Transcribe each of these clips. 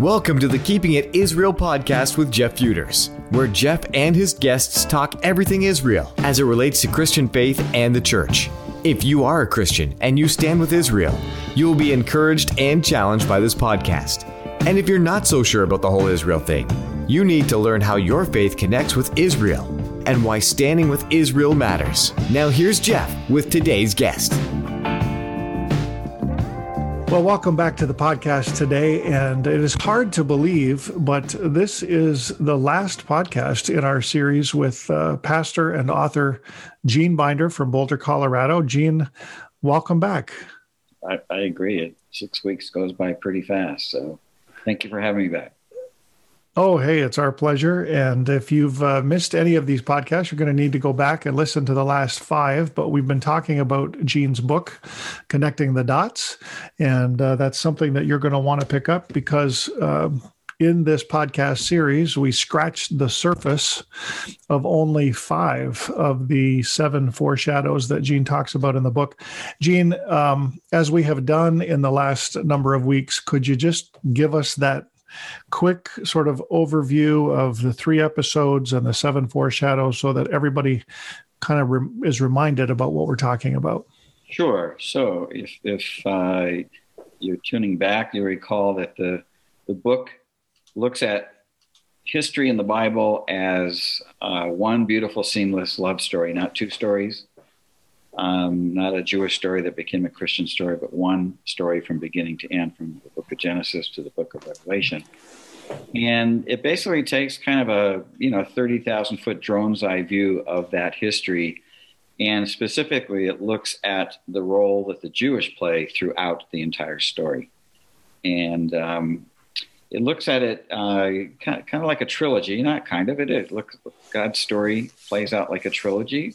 Welcome to the Keeping It Israel podcast with Jeff Feuders, where Jeff and his guests talk everything Israel as it relates to Christian faith and the church. If you are a Christian and you stand with Israel, you will be encouraged and challenged by this podcast. And if you're not so sure about the whole Israel thing, you need to learn how your faith connects with Israel and why standing with Israel matters. Now, here's Jeff with today's guest. Well, welcome back to the podcast today. And it is hard to believe, but this is the last podcast in our series with uh, pastor and author Gene Binder from Boulder, Colorado. Gene, welcome back. I, I agree. Six weeks goes by pretty fast. So thank you for having me back. Oh, hey, it's our pleasure. And if you've uh, missed any of these podcasts, you're going to need to go back and listen to the last five. But we've been talking about Gene's book, Connecting the Dots. And uh, that's something that you're going to want to pick up because. Um, in this podcast series, we scratched the surface of only five of the seven foreshadows that Gene talks about in the book. Gene, um, as we have done in the last number of weeks, could you just give us that quick sort of overview of the three episodes and the seven foreshadows so that everybody kind of re- is reminded about what we're talking about? Sure. So if, if uh, you're tuning back, you recall that the, the book looks at history in the Bible as uh, one beautiful, seamless love story, not two stories, um, not a Jewish story that became a Christian story, but one story from beginning to end, from the book of Genesis to the book of Revelation. And it basically takes kind of a you know 30,000 foot drone's eye view of that history. And specifically, it looks at the role that the Jewish play throughout the entire story. And um, it looks at it uh, kind, of, like a trilogy, not kind of, it. Look, God's story plays out like a trilogy.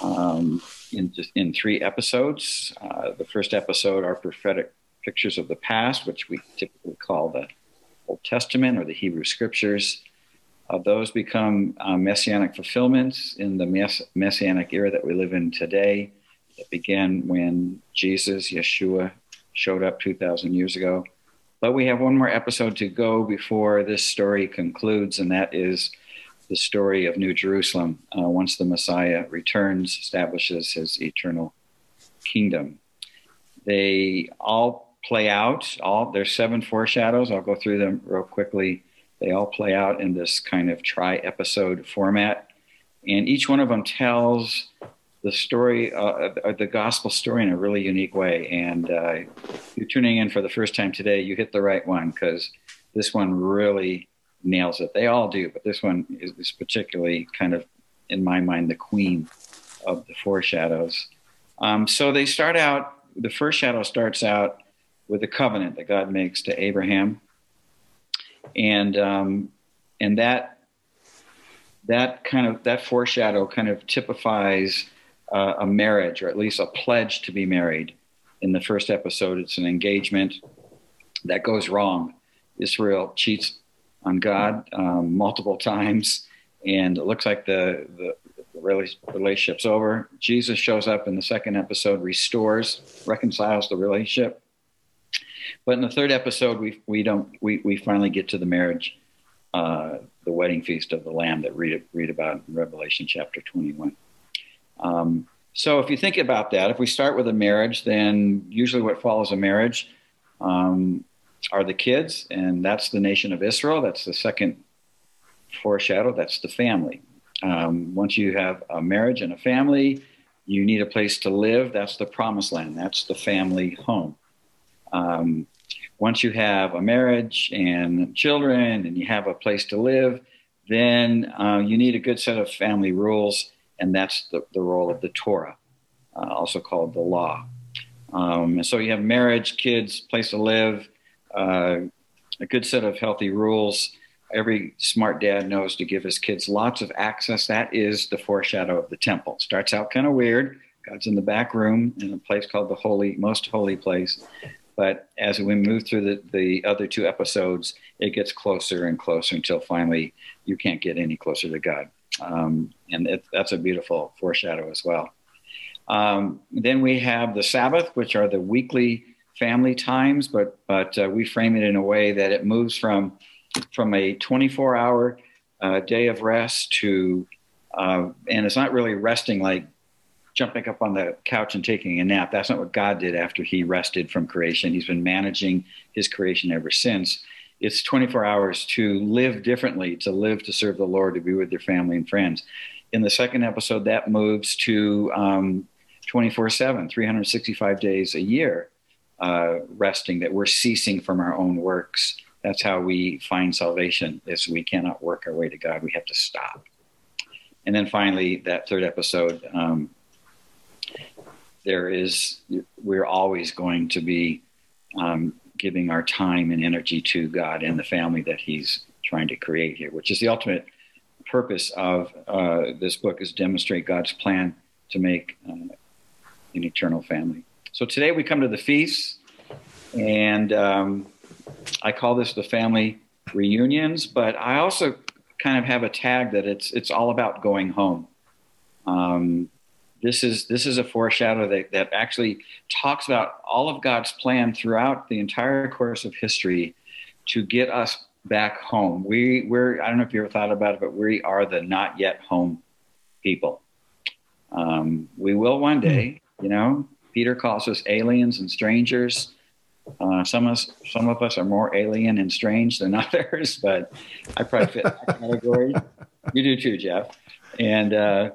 Um, in in three episodes. Uh, the first episode are prophetic pictures of the past, which we typically call the Old Testament or the Hebrew Scriptures. Uh, those become uh, messianic fulfillments in the mess- messianic era that we live in today. That began when Jesus, Yeshua, showed up 2,000 years ago. But we have one more episode to go before this story concludes, and that is the story of New Jerusalem uh, once the Messiah returns, establishes his eternal kingdom. They all play out. All there's seven foreshadows. I'll go through them real quickly. They all play out in this kind of tri-episode format, and each one of them tells the story, uh, the gospel story, in a really unique way. And uh, you're tuning in for the first time today. You hit the right one because this one really nails it. They all do, but this one is, is particularly kind of, in my mind, the queen of the foreshadows. Um, so they start out, the first shadow starts out with the covenant that God makes to Abraham. And, um, and that, that kind of, that foreshadow kind of typifies uh, a marriage or at least a pledge to be married. In the first episode, it's an engagement that goes wrong. Israel cheats on God um, multiple times, and it looks like the, the, relationship's over. Jesus shows up in the second episode, restores, reconciles the relationship. But in the third episode, we we don't we, we finally get to the marriage, uh, the wedding feast of the Lamb that read read about in Revelation chapter twenty one. Um, so if you think about that, if we start with a marriage, then usually what follows a marriage um, are the kids, and that's the nation of Israel. That's the second foreshadow. That's the family. Um, once you have a marriage and a family, you need a place to live. That's the promised land. That's the family home. Um, once you have a marriage and children and you have a place to live, then uh, you need a good set of family rules, and that's the, the role of the Torah, uh, also called the law. Um, and so you have marriage, kids, place to live, a good set of healthy rules. Every smart dad knows to give his kids lots of access. That is the foreshadow of the temple. Starts out kind of weird. God's in the back room in a place called the holy, most holy place. But as we move through the, the other two episodes, it gets closer and closer until finally you can't get any closer to God. Um, and it, that's a beautiful foreshadow as well. Um, then we have the Sabbath, which are the weekly family times, but but uh, we frame it in a way that it moves from from a 24 hour uh, day of rest to uh, and it's not really resting like jumping up on the couch and taking a nap. That's not what God did after he rested from creation. He's been managing his creation ever since. It's 24 hours to live differently, to live to serve the Lord, to be with your family and friends. In the second episode, that moves to um, 24 7, 365 days a year, uh, resting, that we're ceasing from our own works. That's how we find salvation, is we cannot work our way to God. We have to stop. And then finally, that third episode, um, there is we're always going to be um, giving our time and energy to God and the family that He's trying to create here, which is the ultimate purpose of uh, this book is demonstrate God's plan to make uh, an eternal family. So today we come to the feast, and um, I call this the family reunions, but I also kind of have a tag that it's it's all about going home. Um, this is this is a foreshadow that, that actually talks about all of God's plan throughout the entire course of history to get us back home. We we're I don't know if you ever thought about it, but we are the not yet home people. Um, we will one day, you know. Peter calls us aliens and strangers. Uh, some of us, some of us are more alien and strange than others, but I probably fit that category. You do too, Jeff. And uh,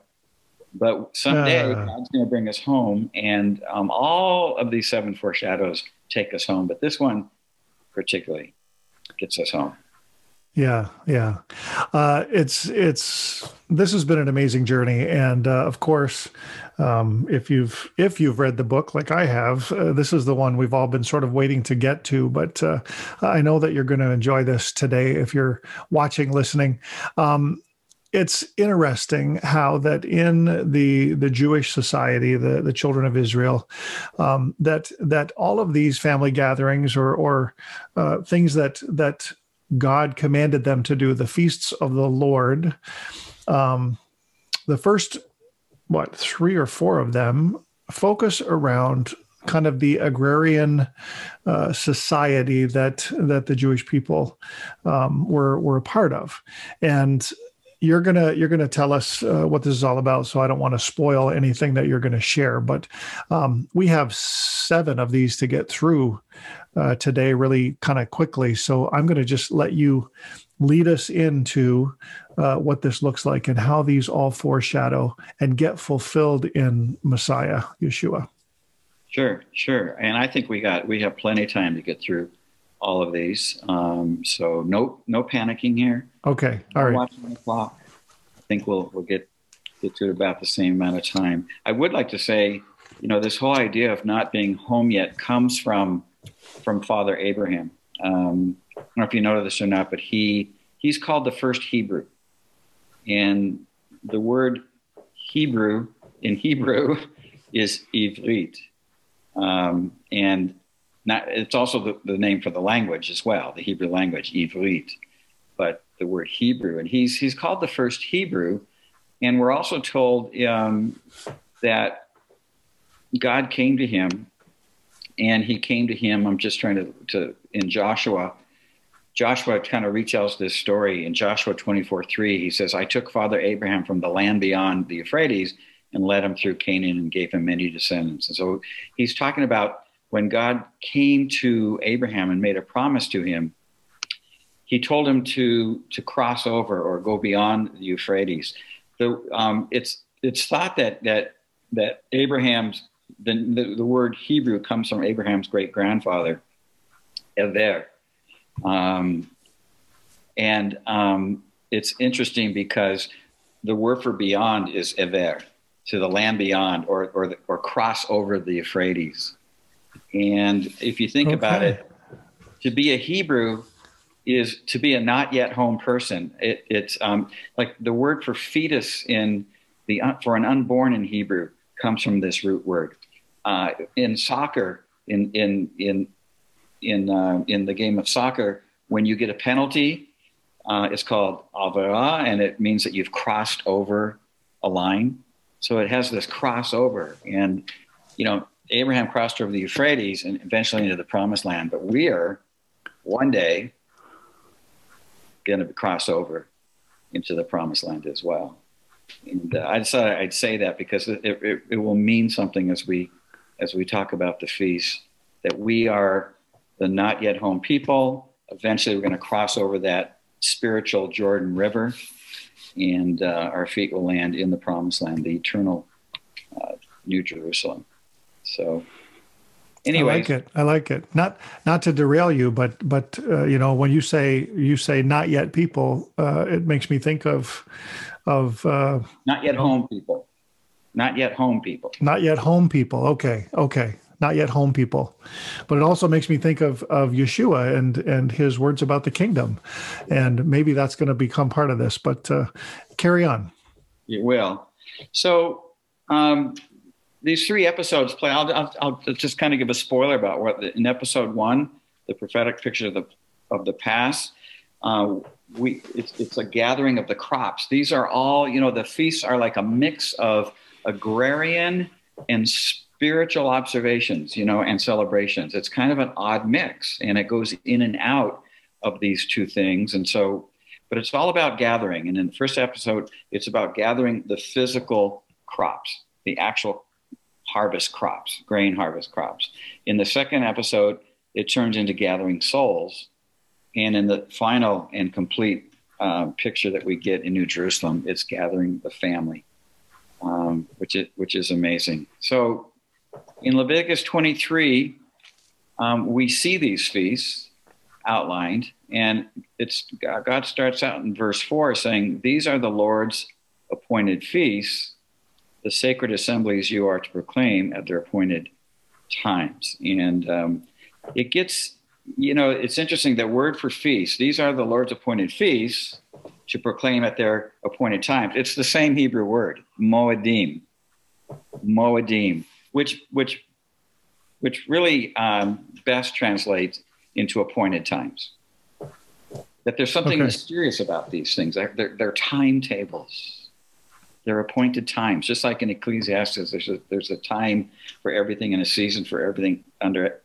but someday uh, God's going to bring us home, and um, all of these seven foreshadows take us home. But this one, particularly, gets us home. Yeah, yeah. Uh, it's it's this has been an amazing journey, and uh, of course, um, if you've if you've read the book like I have, uh, this is the one we've all been sort of waiting to get to. But uh, I know that you're going to enjoy this today if you're watching, listening. Um, it's interesting how that in the the Jewish society, the the children of Israel, um, that that all of these family gatherings or or uh, things that that God commanded them to do, the feasts of the Lord, um, the first what three or four of them focus around kind of the agrarian uh, society that that the Jewish people um, were were a part of, and you're gonna you're gonna tell us uh, what this is all about. So I don't want to spoil anything that you're to share. But um, we have seven of these to get through uh, today, really kind of quickly. So I'm to just let you lead us into uh, what this looks like and how these all foreshadow and get fulfilled in Messiah Yeshua. Sure, sure. And I think we got we have plenty of time to get through all of these. Um, so no no panicking here. Okay. All right. Watching the clock. I think we'll we'll get get to about the same amount of time. I would like to say, you know, this whole idea of not being home yet comes from from Father Abraham. Um, I don't know if you know this or not, but he he's called the first Hebrew, and the word Hebrew in Hebrew is Ivrit, um, and not, it's also the, the, name for the language as well, the Hebrew language, Ivrit, but the word Hebrew. And he's, he's called the first Hebrew. And we're also told um, that God came to him, and he came to him. I'm just trying to, to in Joshua. Joshua kind of retells this story in Joshua 24 3. He says, I took Father Abraham from the land beyond the Euphrates and led him through Canaan and gave him many descendants. And so he's talking about when God came to Abraham and made a promise to him, he told him to to cross over or go beyond the Euphrates. The, um, it's it's thought that that that Abraham's the, the, the word Hebrew comes from Abraham's great grandfather, Ever, um, and um, it's interesting because the word for beyond is Ever, to the land beyond, or or the, or cross over the Euphrates. And if you think okay. about it, to be a Hebrew is to be a not yet home person. It, it's um, like the word for fetus in the for an unborn in Hebrew comes from this root word. Uh, in soccer, in in in in uh, in the game of soccer, when you get a penalty, uh, it's called avera, and it means that you've crossed over a line. So it has this crossover, and you know Abraham crossed over the Euphrates and eventually into the promised land, but we are one day going to cross over into the promised land as well. And uh, I decided I'd say that because it, it, it will mean something as we as we talk about the feast that we are the not yet home people. Eventually, we're going to cross over that spiritual Jordan River, and uh, our feet will land in the promised land, the eternal uh, New Jerusalem. So, anyway, I like it. I like it. Not not to derail you, but but uh, you know when you say you say not yet people, uh, it makes me think of of uh, not yet home people. Not yet home people. Not yet home people. Okay. Okay. Not yet home people. But it also makes me think of of Yeshua and and his words about the kingdom. And maybe that's going to become part of this, but uh, carry on. It will. So um, these three episodes play. I'll, I'll, I'll, just kind of give a spoiler about what in episode one, the prophetic picture of the of the past. Uh, we it's, it's a gathering of the crops. These are all you know. The feasts are like a mix of agrarian and spiritual observations, you know, and celebrations. It's kind of an odd mix, and it goes in and out of these two things. And so, but it's all about gathering. And in the first episode, it's about gathering the physical crops, the actual harvest crops, grain harvest crops. In the second episode, it turns into gathering souls. And in the final and complete uh, picture that we get in New Jerusalem, it's gathering the family um, which is which is amazing. So in Leviticus 23, um, we see these feasts outlined, and it's God starts out in verse four saying, "These are the Lord's appointed feasts, the sacred assemblies you are to proclaim at their appointed times." And um, it gets, you know, it's interesting that word for feast. These are the Lord's appointed feasts to proclaim at their appointed times. It's the same Hebrew word, moedim, moedim, which which which really um, best translates into appointed times. That there's something okay. mysterious about these things. They're, they're, they're, timetables. They're appointed times, just like in Ecclesiastes. There's a there's a time for everything and a season for everything under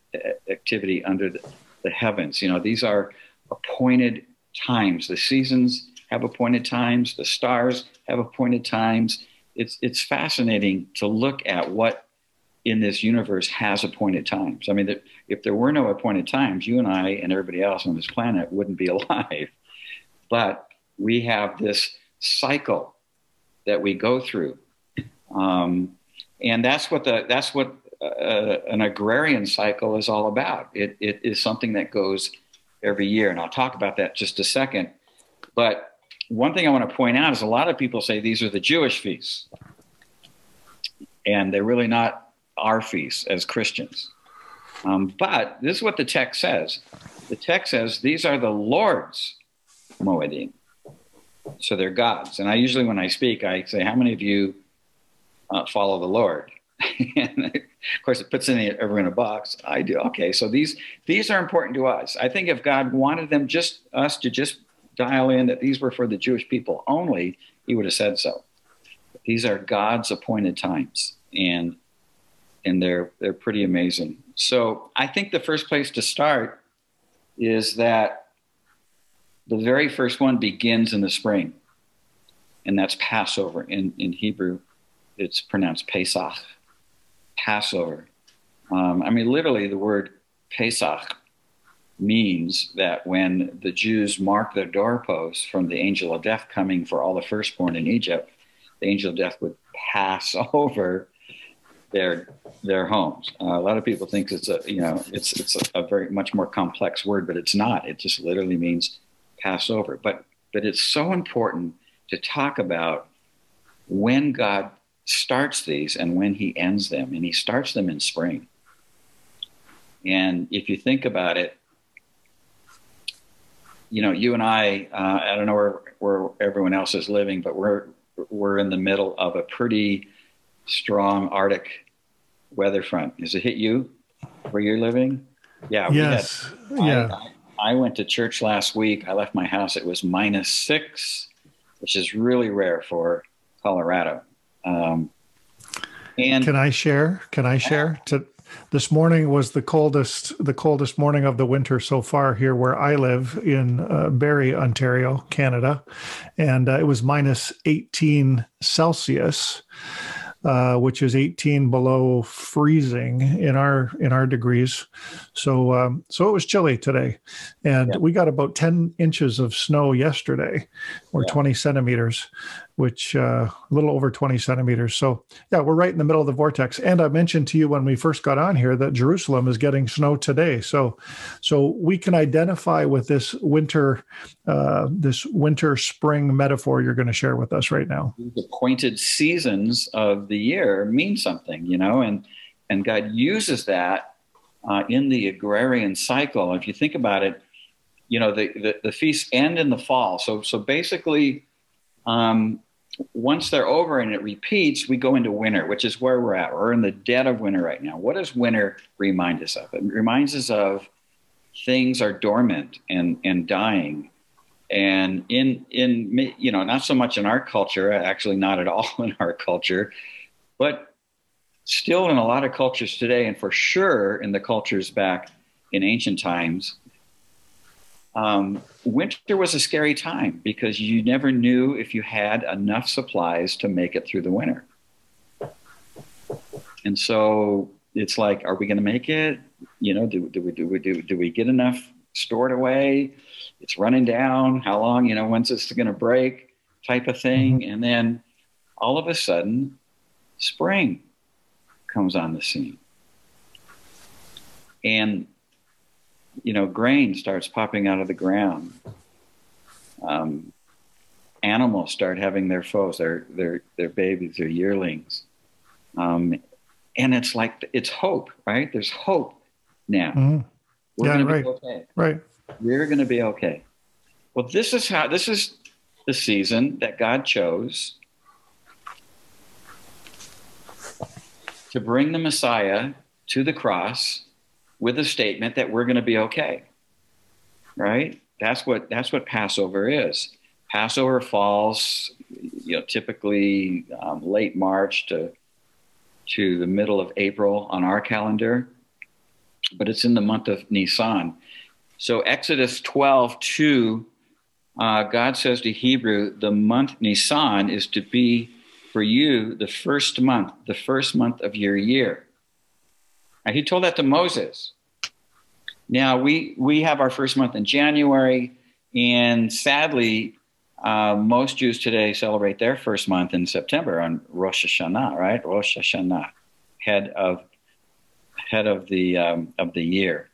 activity under the, the heavens. You know, these are appointed times. The seasons have appointed times, the stars have appointed times. It's, it's fascinating to look at what in this universe has appointed times. I mean, if there were no appointed times, you and I and everybody else on this planet wouldn't be alive. But we have this cycle that we go through, um, and that's what the that's what uh, an agrarian cycle is all about. It, it is something that goes every year, and I'll talk about that just a second. But one thing I want to point out is a lot of people say these are the Jewish feasts, and they're really not our feasts as Christians. Um, but this is what the text says. The text says these are the Lord's Moedim. So they're God's. And I usually, when I speak, I say, How many of you uh, follow the Lord? and of course, it puts in everyone in a box. I do. Okay, so these these are important to us. I think if God wanted them just us to just dial in that these were for the Jewish people only, he would have said so. These are God's appointed times, and and they're they're pretty amazing. So I think the first place to start is that the very first one begins in the spring, and that's Passover. In in Hebrew, it's pronounced Pesach, Passover. Um, I mean, literally, the word Pesach means that when the Jews marked their doorposts from the angel of death coming for all the firstborn in Egypt, the angel of death would pass over their their homes. Uh, a lot of people think it's a you know it's it's a, a, very much more complex word, but it's not. It just literally means pass over. But but it's so important to talk about when God starts these and when He ends them, and He starts them in spring. And if you think about it, you know, you and I, uh, I don't know where, where everyone else is living, but we're we're in the middle of a pretty strong Arctic weather front. Has it hit you where you're living? Yeah. Yes. Had, yeah. I, I, went to church last week. I left my house. It was minus six, which is really rare for Colorado. Um, And can I share? Can I share? To this morning was the coldest the coldest morning of the winter so far here where I live in uh, Barrie, Ontario, Canada, and uh, it was minus 18 Celsius. Uh, which is 18 below freezing in our in our degrees. So um, so it was chilly today, and yeah. we got about 10 inches of snow yesterday, or yeah. 20 centimeters which uh, a little over 20 centimeters. So, yeah, we're right in the middle of the vortex. And I mentioned to you when we first got on here that Jerusalem is getting snow today. So, so we can identify with this winter, uh, this winter spring metaphor you're going to share with us right now. The appointed seasons of the year mean something, you know, and and God uses that uh, in the agrarian cycle. If you think about it, you know, the, the, the feasts end in the fall. So so basically. Um, once they're over and it repeats, we go into winter, which is where we're at. We're in the dead of winter right now. What does winter remind us of? It reminds us of things are dormant and, and dying. And in, in, you know, not so much in our culture, actually not at all in our culture, but still in a lot of cultures today, and for sure in the cultures back in ancient times, um, winter was a scary time because you never knew if you had enough supplies to make it through the winter. And so it's like, are we going to make it? You know, do, do we do we do, do we get enough stored away? It's running down. How long? You know, when's this going to break? Type of thing. Mm-hmm. And then all of a sudden, spring comes on the scene. And you know, grain starts popping out of the ground. Um, animals start having their foes, their their their babies, their yearlings, um, and it's like it's hope, right? There's hope now. Mm-hmm. We're yeah, going right. be okay. Right. We're to be okay. Well, this is how this is the season that God chose to bring the Messiah to the cross with a statement that we're going to be okay. Right? That's what that's what Passover is. Passover falls, you know, typically um, late March to to the middle of April on our calendar, but it's in the month of Nisan. So Exodus 12, 2, uh, God says to Hebrew, the month Nisan is to be for you the first month, the first month of your year. He told that to Moses. Now, we, we have our first month in January, and sadly, uh, most Jews today celebrate their first month in September on Rosh Hashanah, right? Rosh Hashanah, head of head of the um, of the year.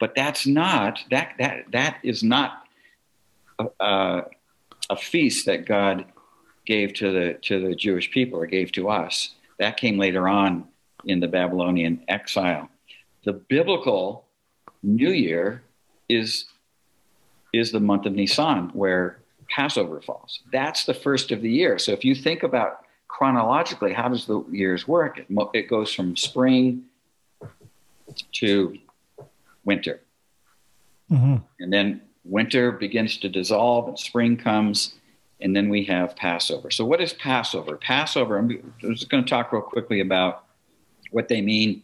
But that's not that that that is not a, a, a feast that God gave to the to the Jewish people or gave to us. That came later on in the Babylonian exile. The biblical New Year is is the month of Nisan, where Passover falls. That's the first of the year. So if you think about chronologically, how does the years work? It, it goes from spring to winter, mm-hmm. and then winter begins to dissolve, and spring comes, and then we have Passover. So what is Passover? Passover. I'm just going to talk real quickly about what they mean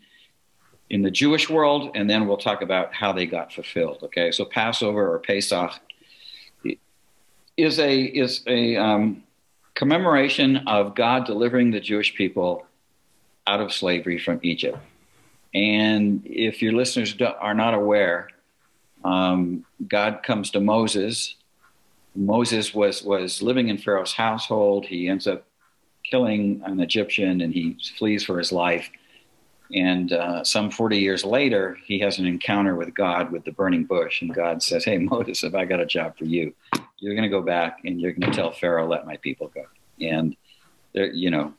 in the Jewish world, and then we'll talk about how they got fulfilled. Okay, so Passover or Pesach is a is a um, commemoration of God delivering the Jewish people out of slavery from Egypt. And if your listeners are not aware, um, God comes to Moses. Moses was was living in Pharaoh's household. He ends up killing an Egyptian, and he flees for his life and uh, some 40 years later, he has an encounter with God with the burning bush. And God says, Hey, Moses, if I got a job for you, you're going to go back and you're going to tell Pharaoh, let my people go. And there, you know,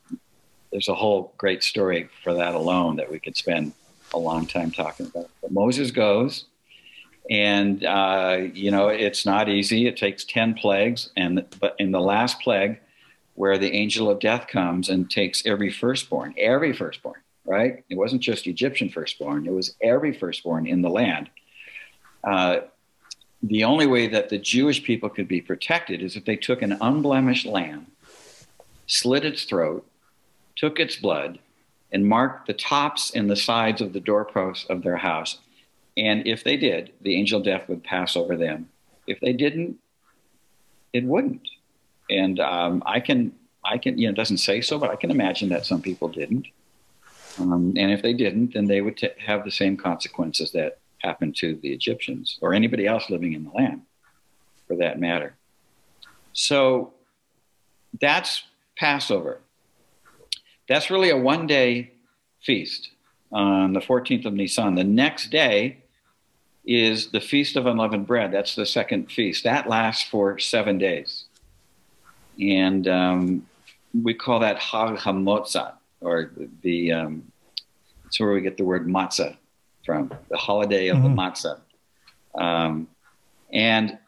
there's a whole great story for that alone that we could spend a long time talking about. But Moses goes, and uh, you know it's not easy. It takes ten plagues, and but in the last plague, where the angel of death comes and takes every firstborn, every firstborn, right? It wasn't just Egyptian firstborn, it was every firstborn in the land. Uh, the only way that the Jewish people could be protected is if they took an unblemished lamb, slit its throat, took its blood, and marked the tops and the sides of the doorposts of their house. And if they did, the angel of death would pass over them. If they didn't, it wouldn't. And um, I can, I can, you know, it doesn't say so, but I can imagine that some people didn't. Um, and if they didn't, then they would t- have the same consequences that happened to the Egyptians or anybody else living in the land, for that matter. So that's Passover. That's really a one day feast on the 14th of Nisan. The next day is the Feast of Unleavened Bread. That's the second feast. That lasts for seven days. And um, we call that Hag HaMotzah, or the, um, that's where we get the word matzah from, the holiday of mm-hmm. the matzah. Um, and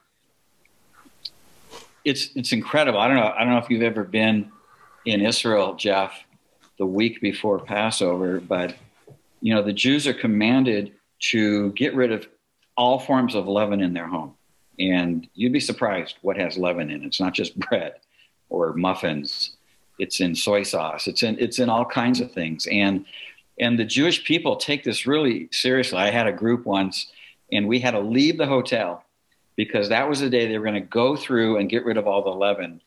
it's it's incredible. I don't know. I don't know if you've ever been in Israel, Jeff, the week before Passover, but you know the Jews are commanded to get rid of all forms of leaven in their home, and you'd be surprised what has leaven in it. It's not just bread or muffins. It's in soy sauce. It's in it's in all kinds of things, and and the Jewish people take this really seriously. I had a group once, and we had to leave the hotel because that was the day they were going to go through and get rid of all the leaven.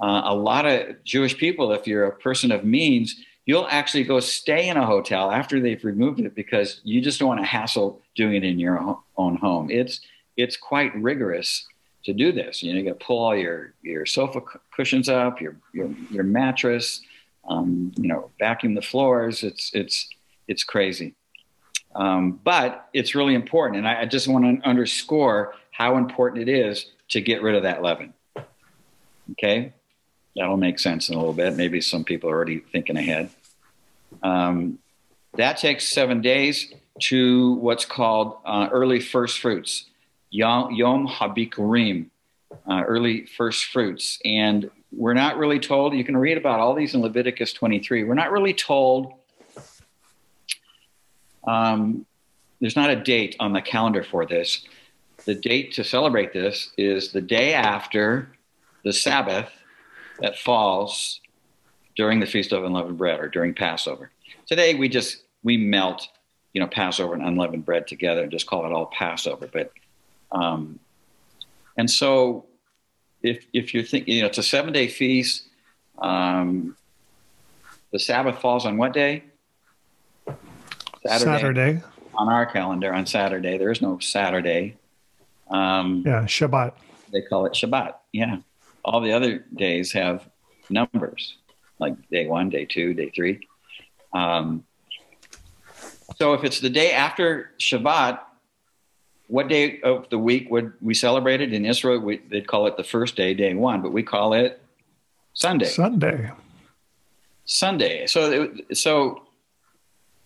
Uh, a lot of Jewish people, if you're a person of means, you'll actually go stay in a hotel after they've removed it because you just don't want to hassle doing it in your own home. It's it's quite rigorous to do this. You know, you got to pull all your your sofa cushions up, your your, your mattress, um, you know, vacuum the floors. It's it's it's crazy, um, but it's really important. And I, I just want to underscore how important it is to get rid of that leaven. Okay, that'll make sense in a little bit. Maybe some people are already thinking ahead. Um, that takes seven days to what's called uh, early first fruits, Yom, Habikurim, uh, early first fruits. And we're not really told, you can read about all these in Leviticus 23. We're not really told, um, there's not a date on the calendar for this, the date to celebrate this is the day after the Sabbath that falls during the Feast of Unleavened Bread or during Passover. Today we just we melt, you know, Passover and unleavened bread together and just call it all Passover. But um, and so if if you're thinking, you know, it's a seven day feast. Um, the Sabbath falls on what day? Saturday. Saturday. On our calendar, on Saturday. There is no Saturday. Um, yeah, Shabbat. They call it Shabbat. Yeah. All the other days have numbers, like day one, day two, day three. Um, so if it's the day after Shabbat, what day of the week would we celebrate it in Israel? We, they'd call it the first day, day one, but we call it Sunday. Sunday. Sunday. So, so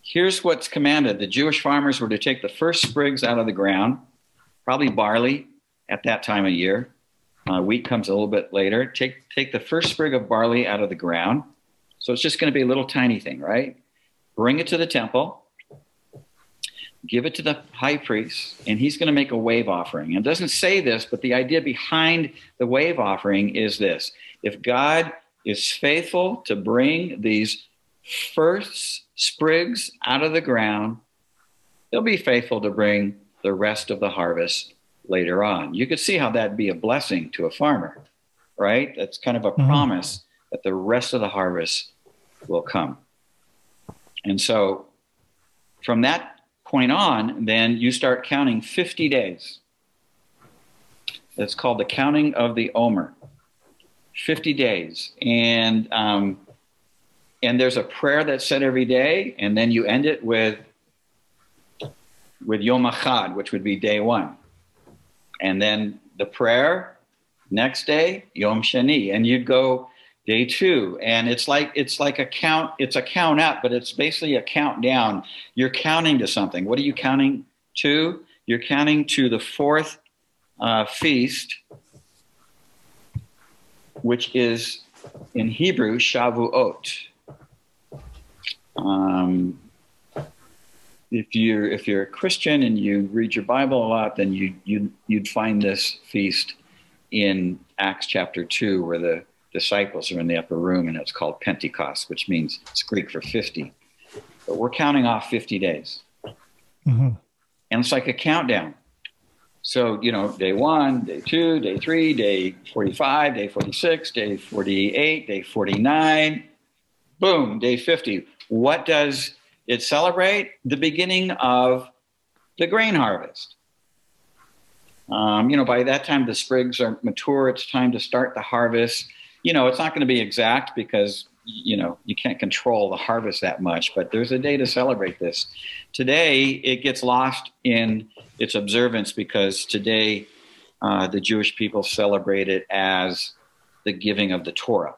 here's what's commanded: the Jewish farmers were to take the first sprigs out of the ground probably barley at that time of year. Uh, wheat comes a little bit later. Take take the first sprig of barley out of the ground. So it's just going to be a little tiny thing, right? Bring it to the temple. Give it to the high priest, and he's going to make a wave offering. And it doesn't say this, but the idea behind the wave offering is this: if God is faithful to bring these first sprigs out of the ground, he'll be faithful to bring the rest of the harvest later on. You could see how that'd be a blessing to a farmer, right? That's kind of a mm-hmm. promise that the rest of the harvest will come. And so from that point on, then you start counting 50 days. It's called the counting of the Omer. 50 days. And um, and there's a prayer that's said every day, and then you end it with with Yom Achad, which would be day one. And then the prayer next day, Yom Shani, and you'd go day two. And it's like it's like a count, it's a count up, but it's basically a countdown. You're counting to something. What are you counting to? You're counting to the fourth uh, feast, which is in Hebrew Shavuot. Um, if you're if you're a Christian and you read your Bible a lot, then you you you'd find this feast in Acts chapter two, where the disciples are in the upper room, and it's called Pentecost, which means it's Greek for fifty. but we're counting off 50 days. Mm-hmm. And it's like a countdown. So, you know, day one, day two, day three, day 45, day 46, day 48, day 49, boom, day 50. What does it celebrate? The beginning of the grain harvest. Um, you know, by that time the sprigs are mature, it's time to start the harvest. You know, it's not going to be exact because you know you can't control the harvest that much but there's a day to celebrate this. Today it gets lost in its observance because today uh, the jewish people celebrate it as the giving of the torah.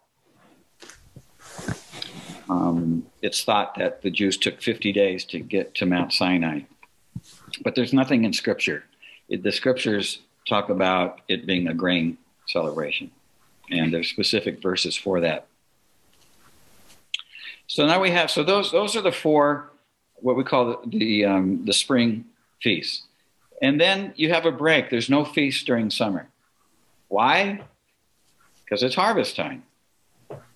Um, it's thought that the jews took 50 days to get to mount sinai but there's nothing in scripture. It, the scriptures talk about it being a grain celebration and there's specific verses for that so now we have so those those are the four what we call the the, um, the spring feasts, and then you have a break. There's no feast during summer. Why? Because it's harvest time,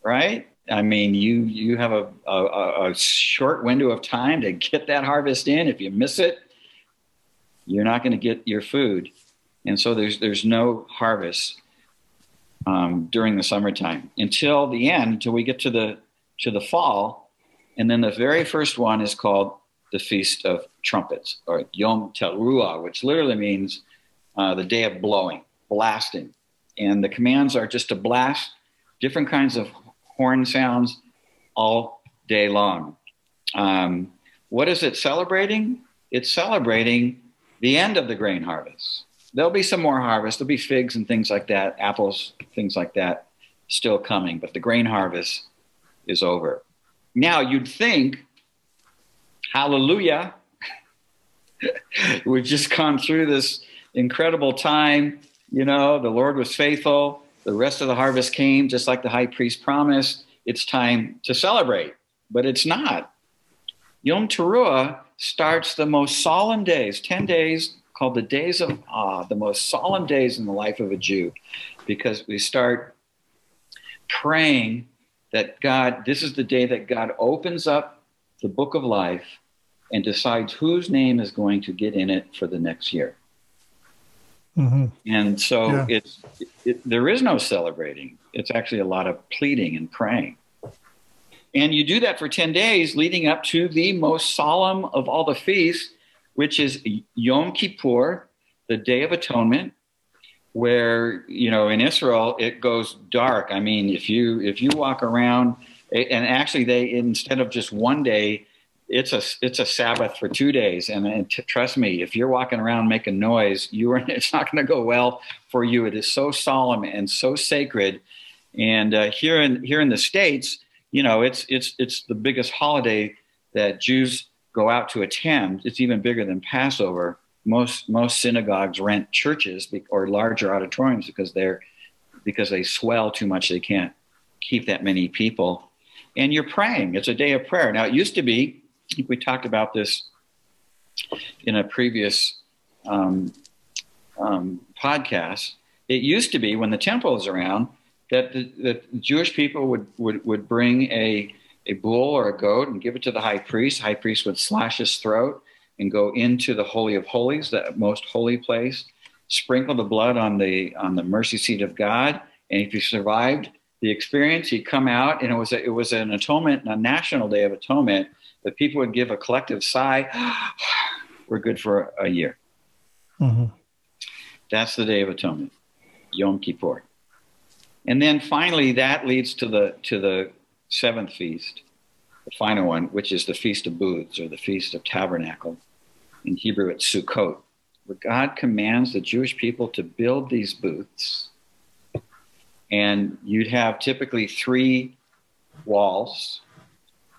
right? I mean, you you have a, a, a short window of time to get that harvest in. If you miss it, you're not going to get your food, and so there's there's no harvest um, during the summertime until the end, until we get to the to the fall. And then the very first one is called the Feast of Trumpets, or Yom Teruah, which literally means uh, the day of blowing, blasting. And the commands are just to blast different kinds of horn sounds all day long. Um, what is it celebrating? It's celebrating the end of the grain harvest. There'll be some more harvest. There'll be figs and things like that, apples, things like that, still coming. But the grain harvest is over. Now you'd think, hallelujah, we've just gone through this incredible time. You know, the Lord was faithful. The rest of the harvest came, just like the high priest promised. It's time to celebrate, but it's not. Yom Teruah starts the most solemn days, 10 days called the days of awe, the most solemn days in the life of a Jew, because we start praying that God, this is the day that God opens up the book of life and decides whose name is going to get in it for the next year. Mm-hmm. And so yeah. it's it, there is no celebrating. It's actually a lot of pleading and praying. And you do that for 10 days leading up to the most solemn of all the feasts, which is Yom Kippur, the Day of Atonement, where you know in Israel it goes dark. I mean, if you if you walk around, and actually they instead of just one day, it's a it's a Sabbath for two days. And, and t- trust me, if you're walking around making noise, you are it's not going to go well for you. It is so solemn and so sacred. And uh, here in here in the states, you know, it's it's it's the biggest holiday that Jews go out to attend. It's even bigger than Passover. Most most synagogues rent churches or larger auditoriums because they're because they swell too much they can't keep that many people. And you're praying. It's a day of prayer. Now it used to be we talked about this in a previous um, um, podcast. It used to be when the temple was around that the, the jewish people would, would, would bring a, a bull or a goat and give it to the high priest the high priest would slash his throat and go into the holy of holies, the most holy place, sprinkle the blood on the on the mercy seat of God, and if he survived the experience, he'd come out, and it was a, it was an atonement, a national day of atonement. That people would give a collective sigh. We're good for a year. Mm-hmm. That's the Day of Atonement, Yom Kippur, and then finally that leads to the to the seventh feast, the final one, which is the Feast of Booths or the Feast of Tabernacle. In Hebrew, it's Sukkot, where God commands the Jewish people to build these booths. And you'd have typically three walls.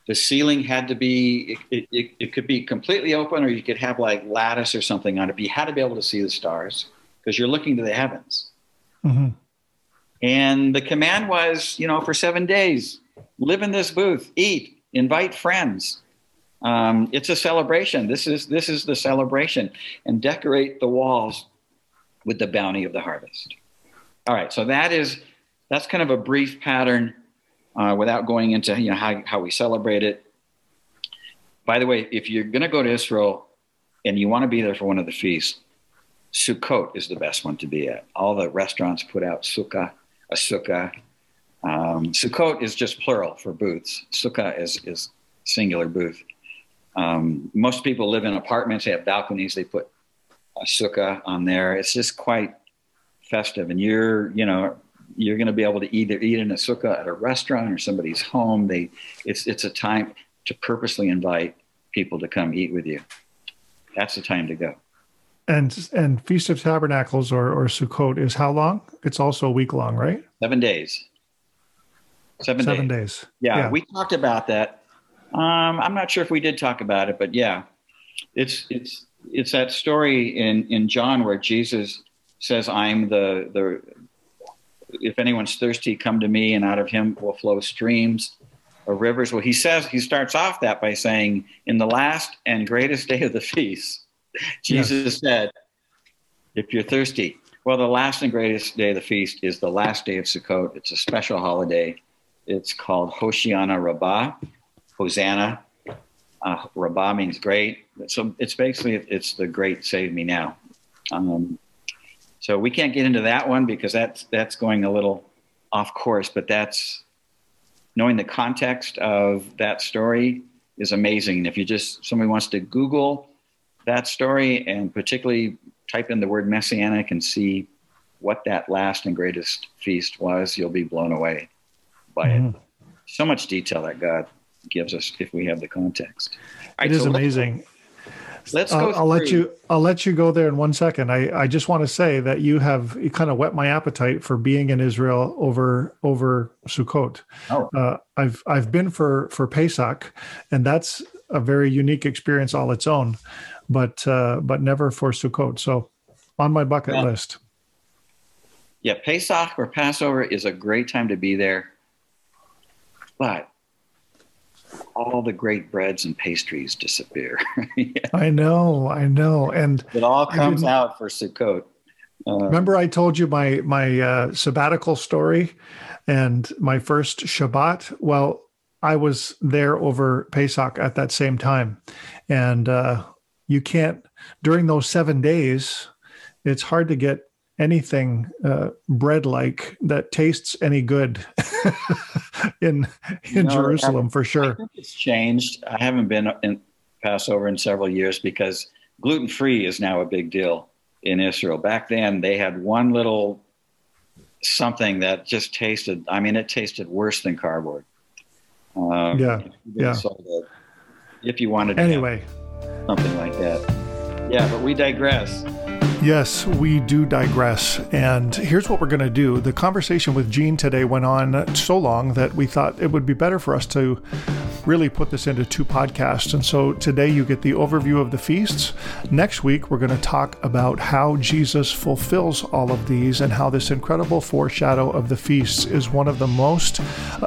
The ceiling had to be, it, it, it could be completely open, or you could have like lattice or something on it. But you had to be able to see the stars because you're looking to the heavens. Mm-hmm. And the command was, you know, for seven days, live in this booth, eat, invite friends, um, it's a celebration. This is this is the celebration, and decorate the walls with the bounty of the harvest. All right, so that is that's kind of a brief pattern uh, without going into you know how, how we celebrate it. by the way, if you're going to go to Israel and you want to be there for one of the feasts, Sukkot is the best one to be at. All the restaurants put out sukkah, a sukkah. Um, Sukkot is just plural for booths. Sukkah is, is singular booth. Um, most people live in apartments. They have balconies. They put a sukkah on there. It's just quite festive. And you're, you know, you're going to be able to either eat in a sukkah at a restaurant or somebody's home. They, it's, it's a time to purposely invite people to come eat with you. That's the time to go. And and Feast of Tabernacles or or Sukkot is how long? It's also a week long, right? Seven days. Seven, Seven days. days. Yeah, yeah, we talked about that. Um, I'm not sure if we did talk about it, but yeah, it's it's it's that story in in John where Jesus says, "I'm the the if anyone's thirsty, come to me, and out of him will flow streams of rivers. Well, he says, he starts off that by saying, In the last and greatest day of the feast, Jesus yes. said, If you're thirsty, well, the last and greatest day of the feast is the last day of Sukkot. It's a special holiday. It's called Hoshana Rabbah, Hosanna. Uh, Rabbah means great. So it's basically it's the great save me now. Um, so we can't get into that one because that's that's going a little off course, but that's knowing the context of that story is amazing. If you just somebody wants to Google that story and particularly type in the word messianic and see what that last and greatest feast was, you'll be blown away by mm-hmm. it. So much detail that God gives us if we have the context. Right, it is so amazing. Let's go. I'll let you. I'll let you go there in one second. I, I just want to say that you have you kind of whet my appetite for being in Israel over over Sukkot. Oh. Uh, I've I've been for for Pesach, and that's a very unique experience all its own, but uh, but never for Sukkot. So on my bucket yeah. list. Yeah, Pesach or Passover is a great time to be there, but all the great breads and pastries disappear. yeah. I know, I know, and it all comes out for Sukkot. Uh, remember, I told you my my uh, sabbatical story and my first Shabbat. Well, I was there over Pesach at that same time, and uh, you can't during those seven days. It's hard to get anything uh, bread like that tastes any good in in no, Jerusalem for sure. it's changed. I haven't been in Passover in several years because gluten free is now a big deal in Israel. Back then, they had one little something that just tasted. I mean, it tasted worse than cardboard. Um, yeah, yeah. if you wanted anyway, something like that. Yeah, but we digress. Yes, we do digress. And here's what we're going to do. The conversation with Gene today went on so long that we thought it would be better for us to really put this into two podcasts. And so today you get the overview of the feasts. Next week, we're going to talk about how Jesus fulfills all of these and how this incredible foreshadow of the feasts is one of the most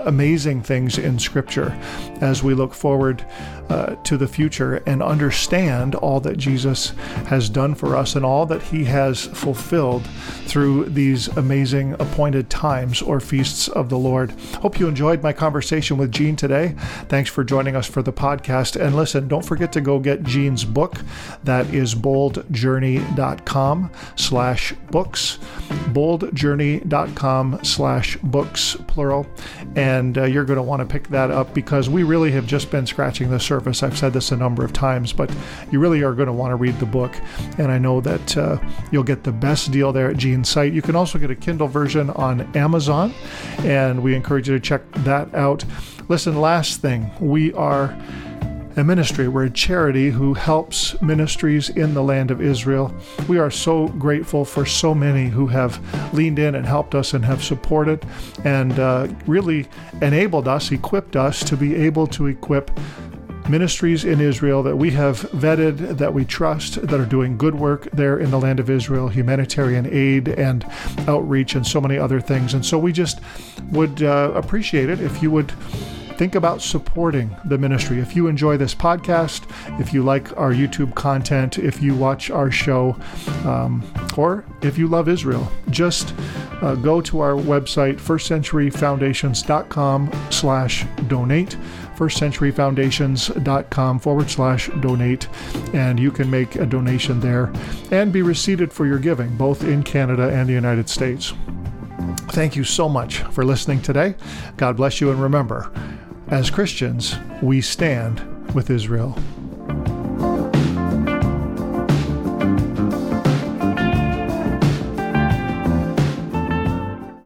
amazing things in Scripture as we look forward uh, to the future and understand all that Jesus has done for us and all that he has fulfilled through these amazing appointed times or feasts of the Lord. Hope you enjoyed my conversation with Gene today. Thanks for joining us for the podcast. And listen, don't forget to go get Gene's book. That is boldjourney.com slash books, boldjourney.com slash books, plural. And uh, you're going to want to pick that up because we really have just been scratching the surface. I've said this a number of times, but you really are going to want to read the book. And I know that uh, you'll get the best deal there at Gene's site. You can also get a Kindle version on Amazon, and we encourage you to check that out. Listen, last thing, we are a ministry. We're a charity who helps ministries in the land of Israel. We are so grateful for so many who have leaned in and helped us and have supported and uh, really enabled us, equipped us to be able to equip ministries in Israel that we have vetted, that we trust, that are doing good work there in the land of Israel, humanitarian aid and outreach, and so many other things. And so we just would uh, appreciate it if you would think about supporting the ministry. If you enjoy this podcast, if you like our YouTube content, if you watch our show, um, or if you love Israel, just uh, go to our website, firstcenturyfoundations.com slash donate, firstcenturyfoundations.com forward slash donate, and you can make a donation there and be receipted for your giving, both in Canada and the United States. Thank you so much for listening today. God bless you, and remember, as Christians, we stand with Israel.